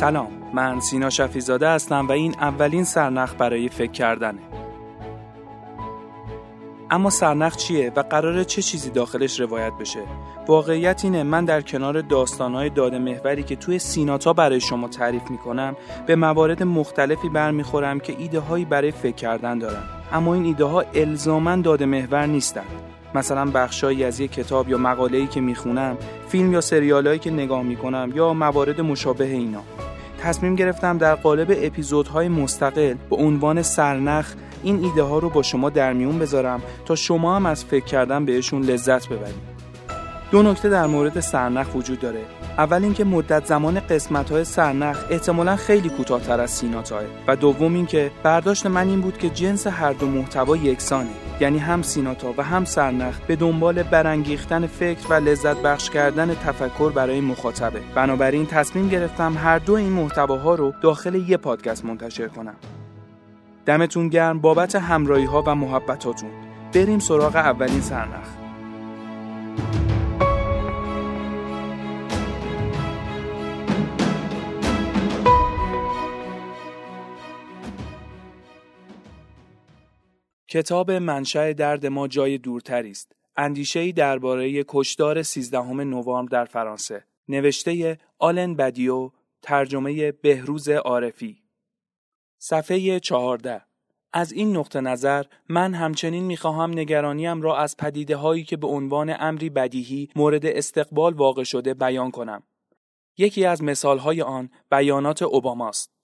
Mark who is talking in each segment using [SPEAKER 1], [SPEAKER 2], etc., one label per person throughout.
[SPEAKER 1] سلام. من سینا شفیزاده هستم و این اولین سرنخ برای فکر کردنه. اما سرنخ چیه و قراره چه چیزی داخلش روایت بشه؟ واقعیت اینه من در کنار داستانهای داده محوری که توی سیناتا برای شما تعریف می‌کنم به موارد مختلفی برمیخورم که ایده هایی برای فکر کردن دارم. اما این ایده ها الزامن داده محور نیستن. مثلا بخشایی از یک کتاب یا مقاله‌ای که می‌خونم فیلم یا سریالهایی که نگاه می‌کنم یا موارد مشابه اینا. تصمیم گرفتم در قالب اپیزودهای مستقل به عنوان سرنخ این ایده ها رو با شما در میون بذارم تا شما هم از فکر کردن بهشون لذت ببرید. دو نکته در مورد سرنخ وجود داره. اول اینکه مدت زمان قسمت های سرنخ احتمالا خیلی کوتاهتر از سیناتاه و دوم اینکه برداشت من این بود که جنس هر دو محتوا یکسانه. یعنی هم سیناتا و هم سرنخ به دنبال برانگیختن فکر و لذت بخش کردن تفکر برای مخاطبه. بنابراین تصمیم گرفتم هر دو این محتواها رو داخل یه پادکست منتشر کنم. دمتون گرم بابت همراهی ها و محبتاتون. بریم سراغ اولین سرنخ. کتاب منشأ درد ما جای دورتری است. اندیشه‌ای درباره کشدار 13 نوامبر در فرانسه. نوشته آلن بدیو، ترجمه بهروز عارفی. صفحه 14 از این نقطه نظر من همچنین می‌خواهم نگرانیم را از پدیده هایی که به عنوان امری بدیهی مورد استقبال واقع شده بیان کنم. یکی از مثال های آن بیانات اوباماست.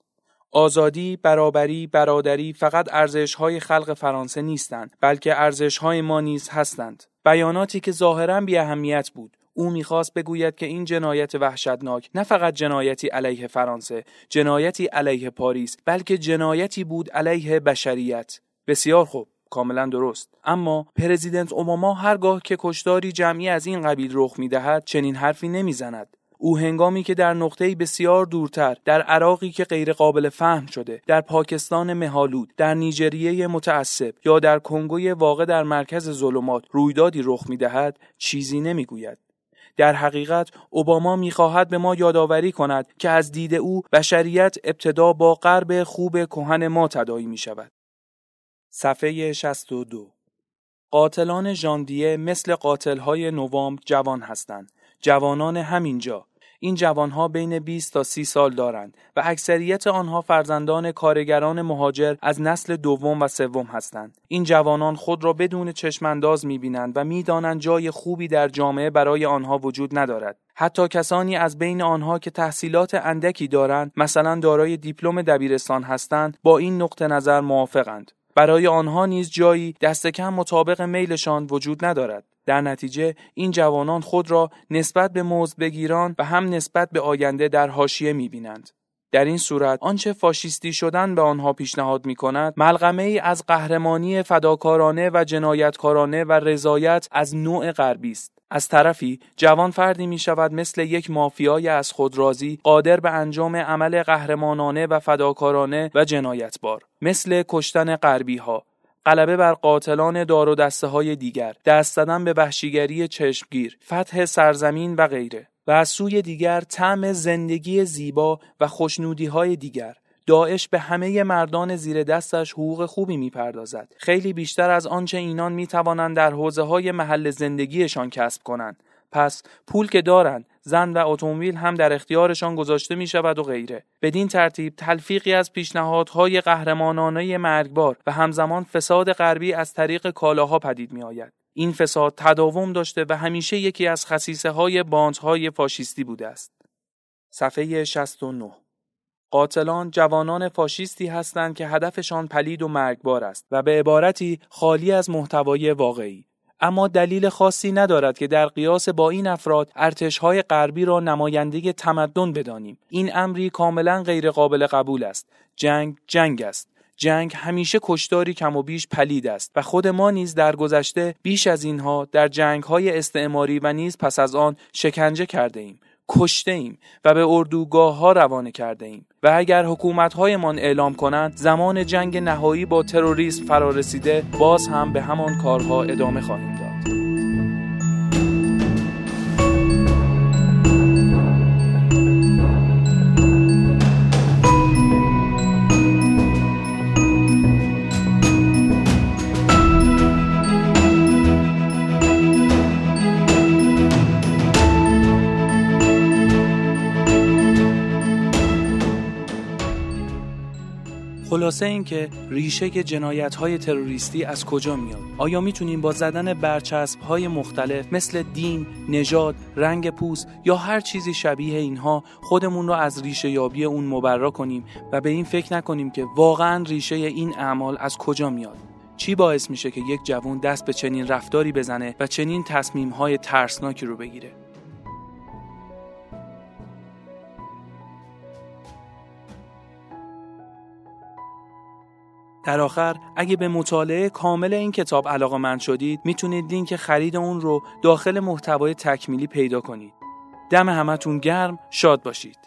[SPEAKER 1] آزادی، برابری، برادری فقط ارزش‌های خلق فرانسه نیستند، بلکه ارزش‌های ما نیز هستند. بیاناتی که ظاهرا بی اهمیت بود. او می‌خواست بگوید که این جنایت وحشتناک نه فقط جنایتی علیه فرانسه، جنایتی علیه پاریس، بلکه جنایتی بود علیه بشریت. بسیار خوب. کاملا درست اما پرزیدنت اوباما هرگاه که کشداری جمعی از این قبیل رخ می‌دهد چنین حرفی نمی‌زند او هنگامی که در نقطه‌ای بسیار دورتر در عراقی که غیرقابل فهم شده در پاکستان مهالود در نیجریه متعصب یا در کنگوی واقع در مرکز ظلمات رویدادی رخ می‌دهد چیزی نمی‌گوید. در حقیقت اوباما می‌خواهد به ما یادآوری کند که از دید او بشریت ابتدا با غرب خوب کهن ما تدایی می شود. صفحه 62 قاتلان ژاندیه مثل قاتلهای نوامبر جوان هستند. جوانان همینجا این جوانها بین 20 تا 30 سال دارند و اکثریت آنها فرزندان کارگران مهاجر از نسل دوم و سوم هستند. این جوانان خود را بدون چشمانداز می‌بینند و می‌دانند جای خوبی در جامعه برای آنها وجود ندارد. حتی کسانی از بین آنها که تحصیلات اندکی دارند مثلا دارای دیپلم دبیرستان هستند با این نقطه نظر موافقند برای آنها نیز جایی دست کم مطابق میلشان وجود ندارد در نتیجه این جوانان خود را نسبت به موز بگیران و هم نسبت به آینده در حاشیه می‌بینند. در این صورت آنچه فاشیستی شدن به آنها پیشنهاد می کند ملغمه ای از قهرمانی فداکارانه و جنایتکارانه و رضایت از نوع غربی است. از طرفی جوان فردی می شود مثل یک مافیای از خود راضی قادر به انجام عمل قهرمانانه و فداکارانه و جنایتبار مثل کشتن غربی ها غلبه بر قاتلان دار و دسته های دیگر. دست زدن به وحشیگری چشمگیر فتح سرزمین و غیره. و از سوی دیگر طعم زندگی زیبا و خوشنودی های دیگر. داعش به همه مردان زیر دستش حقوق خوبی می‌پردازد. خیلی بیشتر از آنچه اینان می‌توانند در حوزه های محل زندگیشان کسب کنند. پس پول که دارند زن و اتومبیل هم در اختیارشان گذاشته می شود و غیره. بدین ترتیب تلفیقی از پیشنهادهای قهرمانانه مرگبار و همزمان فساد غربی از طریق کالاها پدید می آید این فساد تداوم داشته و همیشه یکی از خصیصه های باندهای فاشیستی بوده است. صفحه 69 قاتلان جوانان فاشیستی هستند که هدفشان پلید و مرگبار است و به عبارتی خالی از محتوای واقعی. اما دلیل خاصی ندارد که در قیاس با این افراد ارتشهای غربی را نماینده تمدن بدانیم. این امری کاملا غیرقابل قبول است. جنگ جنگ است. جنگ همیشه کشتاری کم و بیش پلید است و خود ما نیز در گذشته بیش از اینها در جنگ های استعماری و نیز پس از آن شکنجه کرده ایم. کشته ایم و به اردوگاه ها روانه کرده ایم و اگر حکومت هایمان اعلام کنند زمان جنگ نهایی با تروریسم فرا رسیده باز هم به همان کارها ادامه خواهیم داد. خلاصه اینکه ریشه که جنایت های تروریستی از کجا میاد؟ آیا می‌تونیم با زدن برچسب های مختلف مثل دین، نژاد، رنگ پوست یا هر چیزی شبیه اینها خودمون رو از ریشه یابی اون مبرا کنیم و به این فکر نکنیم که واقعا ریشه این اعمال از کجا میاد؟ چی باعث میشه که یک جوون دست به چنین رفتاری بزنه و چنین تصمیم های ترسناکی رو بگیره؟ در آخر اگه به مطالعه کامل این کتاب علاقه شدید می‌تونید لینک خرید اون رو داخل محتوای تکمیلی پیدا کنید. دم همتون گرم شاد باشید.